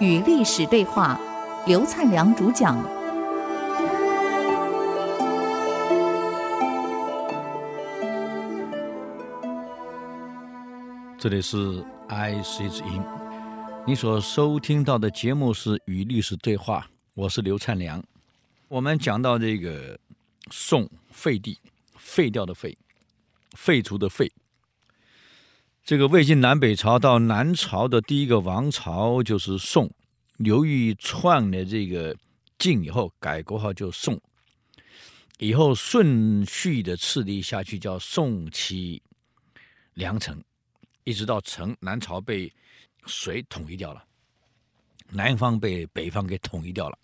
与历史对话，刘灿良主讲。这里是 IC 之音，你所收听到的节目是《与历史对话》，我是刘灿良。我们讲到这个宋废帝，废掉的废，废除的废。这个魏晋南北朝到南朝的第一个王朝就是宋，刘裕篡了这个晋以后，改国号就宋，以后顺序的次第下去叫宋齐梁陈，一直到陈，南朝被隋统一掉了，南方被北方给统一掉了。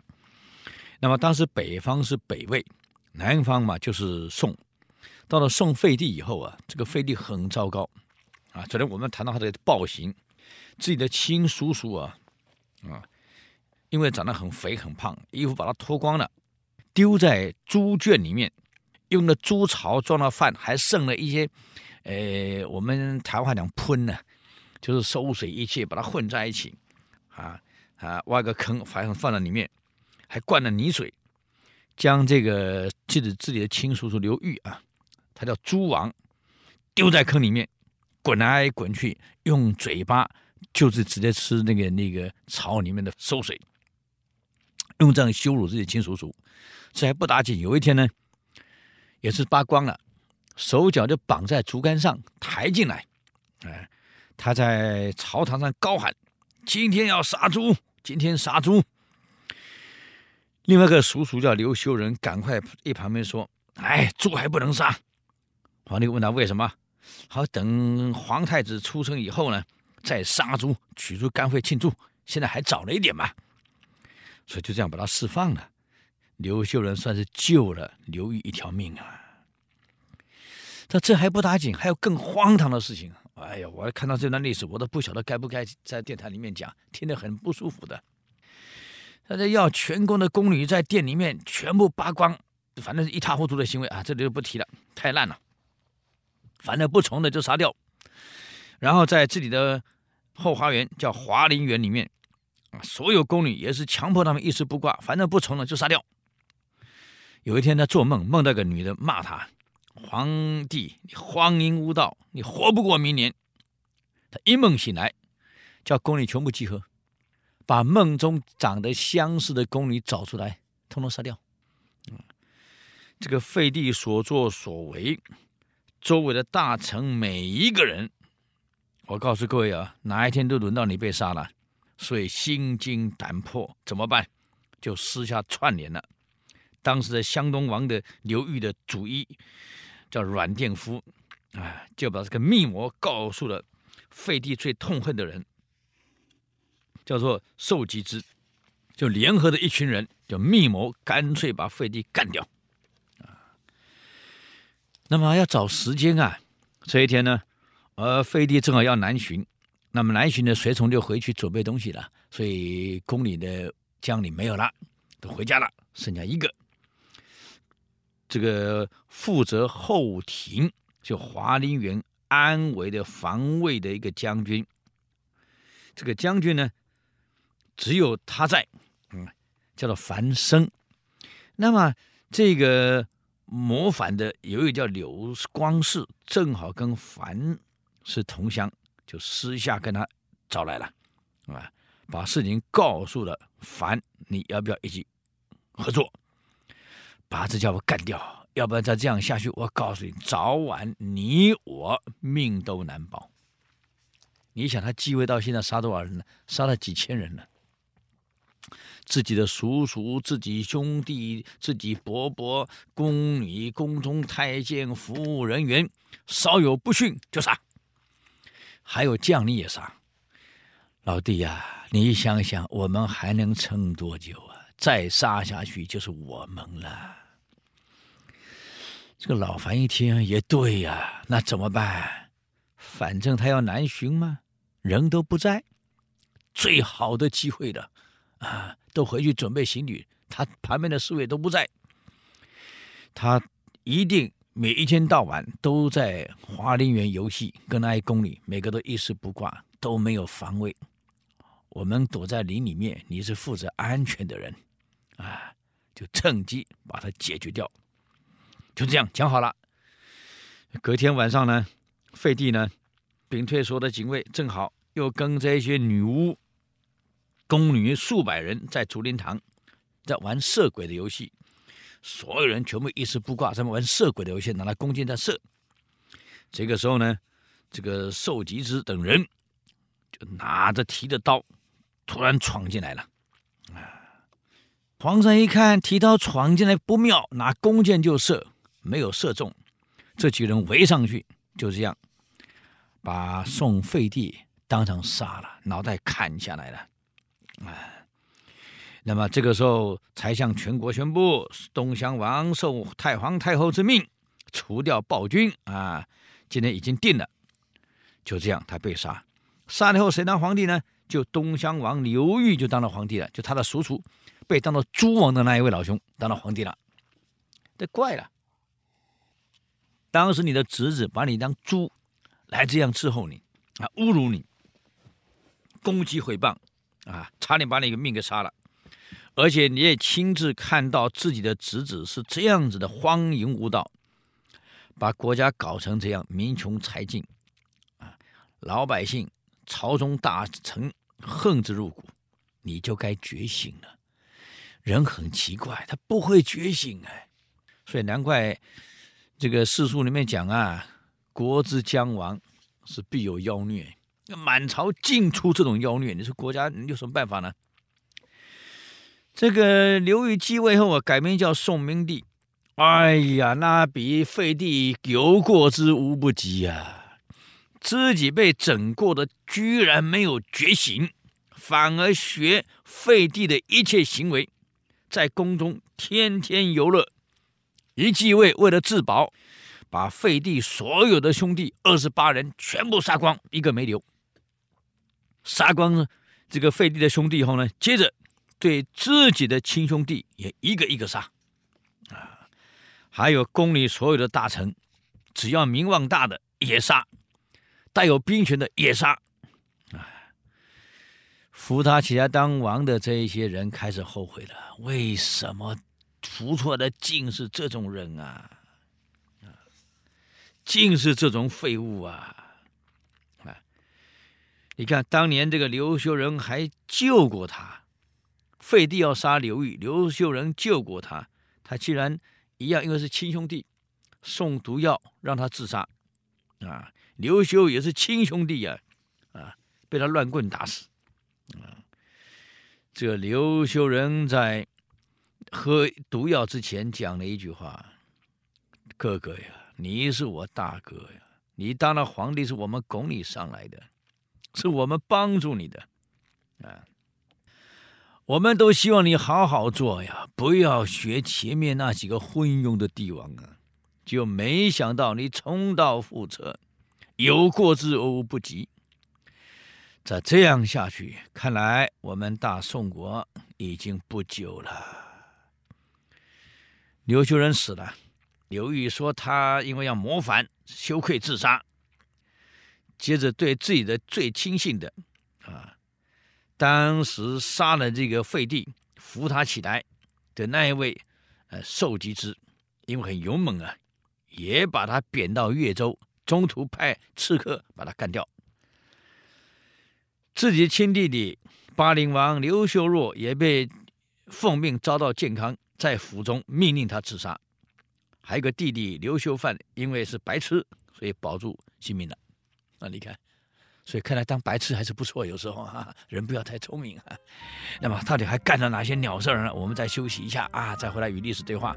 那么当时北方是北魏，南方嘛就是宋，到了宋废帝以后啊，这个废帝很糟糕。啊，昨天我们谈到他的暴行，自己的亲叔叔啊，啊，因为长得很肥很胖，衣服把他脱光了，丢在猪圈里面，用的猪槽装了饭，还剩了一些，呃，我们台湾话讲喷呢，就是馊水一切把它混在一起，啊啊，挖个坑，反正放在里面，还灌了泥水，将这个自己自己的亲叔叔刘裕啊，他叫猪王，丢在坑里面。滚来滚去，用嘴巴就是直接吃那个那个槽里面的馊水，用这样羞辱自己亲叔叔，这还不打紧。有一天呢，也是扒光了，手脚就绑在竹竿上抬进来，哎，他在朝堂上高喊：“今天要杀猪，今天杀猪。”另外一个叔叔叫刘修仁，赶快一旁边说：“哎，猪还不能杀。”皇帝问他为什么？好，等皇太子出生以后呢，再杀猪，取出肝肺庆祝。现在还早了一点嘛，所以就这样把他释放了。刘秀仁算是救了刘裕一条命啊。他这还不打紧，还有更荒唐的事情。哎呀，我看到这段历史，我都不晓得该不该在电台里面讲，听得很不舒服的。他这要全宫的宫女在殿里面全部扒光，反正是一塌糊涂的行为啊，这里就不提了，太烂了。反正不从的就杀掉，然后在自己的后花园叫华林园里面，啊，所有宫女也是强迫他们一丝不挂，反正不从的就杀掉。有一天他做梦，梦到个女的骂他：“皇帝，你荒淫无道，你活不过明年。”他一梦醒来，叫宫女全部集合，把梦中长得相似的宫女找出来，统统杀掉。这个废帝所作所为。周围的大臣每一个人，我告诉各位啊，哪一天都轮到你被杀了，所以心惊胆魄，怎么办？就私下串联了。当时的湘东王的刘裕的主医叫阮殿夫，啊，就把这个密谋告诉了废帝最痛恨的人，叫做寿吉之，就联合的一群人，就密谋，干脆把废帝干掉。那么要找时间啊，这一天呢，呃，废帝正好要南巡，那么南巡的随从就回去准备东西了，所以宫里的将领没有了，都回家了，剩下一个，这个负责后庭就华林园安危的防卫的一个将军，这个将军呢，只有他在，嗯，叫做樊生，那么这个。谋反的有一个叫柳光世，正好跟樊是同乡，就私下跟他找来了，啊，把事情告诉了樊，你要不要一起合作，把这家伙干掉？要不然再这样下去，我告诉你，早晚你我命都难保。你想他继位到现在杀多少人呢？杀了几千人了。自己的叔叔、自己兄弟、自己伯伯、宫女、宫中太监、服务人员，稍有不逊就杀，还有将领也杀。老弟呀、你想想，我们还能撑多久啊？再杀下去就是我们了。这个老樊一听也对呀、那怎么办？反正他要南巡嘛，人都不在，最好的机会了。啊，都回去准备行旅，他旁边的侍卫都不在，他一定每一天到晚都在华林园游戏，跟那一宫里每个都一丝不挂，都没有防卫。我们躲在林里面，你是负责安全的人，啊，就趁机把他解决掉。就这样讲好了。隔天晚上呢，废帝呢，屏退所的警卫正好又跟这些女巫、宫女数百人在竹林堂在玩射鬼的游戏。所有人全部一丝不挂，在玩射鬼的游戏，拿来弓箭在射。这个时候呢，这个寿吉之等人就拿着提着刀，突然闯进来了。啊！皇上一看提刀闯进来不妙，拿弓箭就射，没有射中。这几人围上去，就这样把宋废帝当场杀了，脑袋砍下来了。啊！那么这个时候，才向全国宣布，东乡王受太皇太后之命，除掉暴君啊！今天已经定了，就这样，他被杀。杀了后，谁当皇帝呢？就东乡王刘裕就当了皇帝了，就他的叔叔，被当做猪王的那一位老兄当了皇帝了。这怪了，当时你的侄子把你当猪来这样伺候你啊，侮辱你，攻击毁谤啊，差点把你个命给杀了。而且你也亲自看到自己的侄子是这样子的荒淫无道，把国家搞成这样，民穷财尽，啊，老百姓、朝中大臣恨之入骨，你就该觉醒了。人很奇怪，他不会觉醒哎，所以难怪这个史书里面讲啊，国之将亡，是必有妖孽，满朝尽出这种妖孽，你说国家能有什么办法呢？这个刘裕继位后啊，改名叫宋明帝。哎呀，那比废帝有过之无不及呀！自己被整过的，居然没有觉醒，反而学废帝的一切行为，在宫中天天游乐。一继位，为了自保，把废帝所有的兄弟二十八人全部杀光，一个没留。杀光这个废帝的兄弟以后呢，接着。对自己的亲兄弟也一个一个杀，啊，还有宫里所有的大臣，只要名望大的也杀，带有兵权的也杀，啊，扶他起来当王的这一些人开始后悔了，为什么扶出来的竟是这种人啊？啊，竟是这种废物！啊，你看当年这个刘秀仁还救过他。废帝要杀刘裕，刘秀仁救过他，他既然一样，因为是亲兄弟，送毒药让他自杀，啊，刘秀也是亲兄弟呀，啊，被他乱棍打死，啊，这刘秀仁在喝毒药之前讲了一句话：“哥哥呀，你是我大哥呀，你当了皇帝是我们拱你上来的，是我们帮助你的，啊。”我们都希望你好好做呀，不要学前面那几个昏庸的帝王啊！就没想到你重蹈覆辙，有过之而无不及。再这样下去，看来我们大宋国已经不久了。刘秀仁死了，刘裕说他因为要谋反，羞愧自杀。接着对自己的最亲信的啊。当时杀了这个废帝，扶他起来的那一位，呃，寿吉之，因为很勇猛啊，也把他贬到越州，中途派刺客把他干掉。自己亲弟弟巴陵王刘秀若也被奉命遭到建康，在府中命令他自杀。还有个弟弟刘秀范，因为是白痴，所以保住性命了。啊，你看。所以看来当白痴还是不错，有时候啊，人不要太聪明啊。那么到底还干了哪些鸟事儿呢？我们再休息一下啊，再回来与历史对话。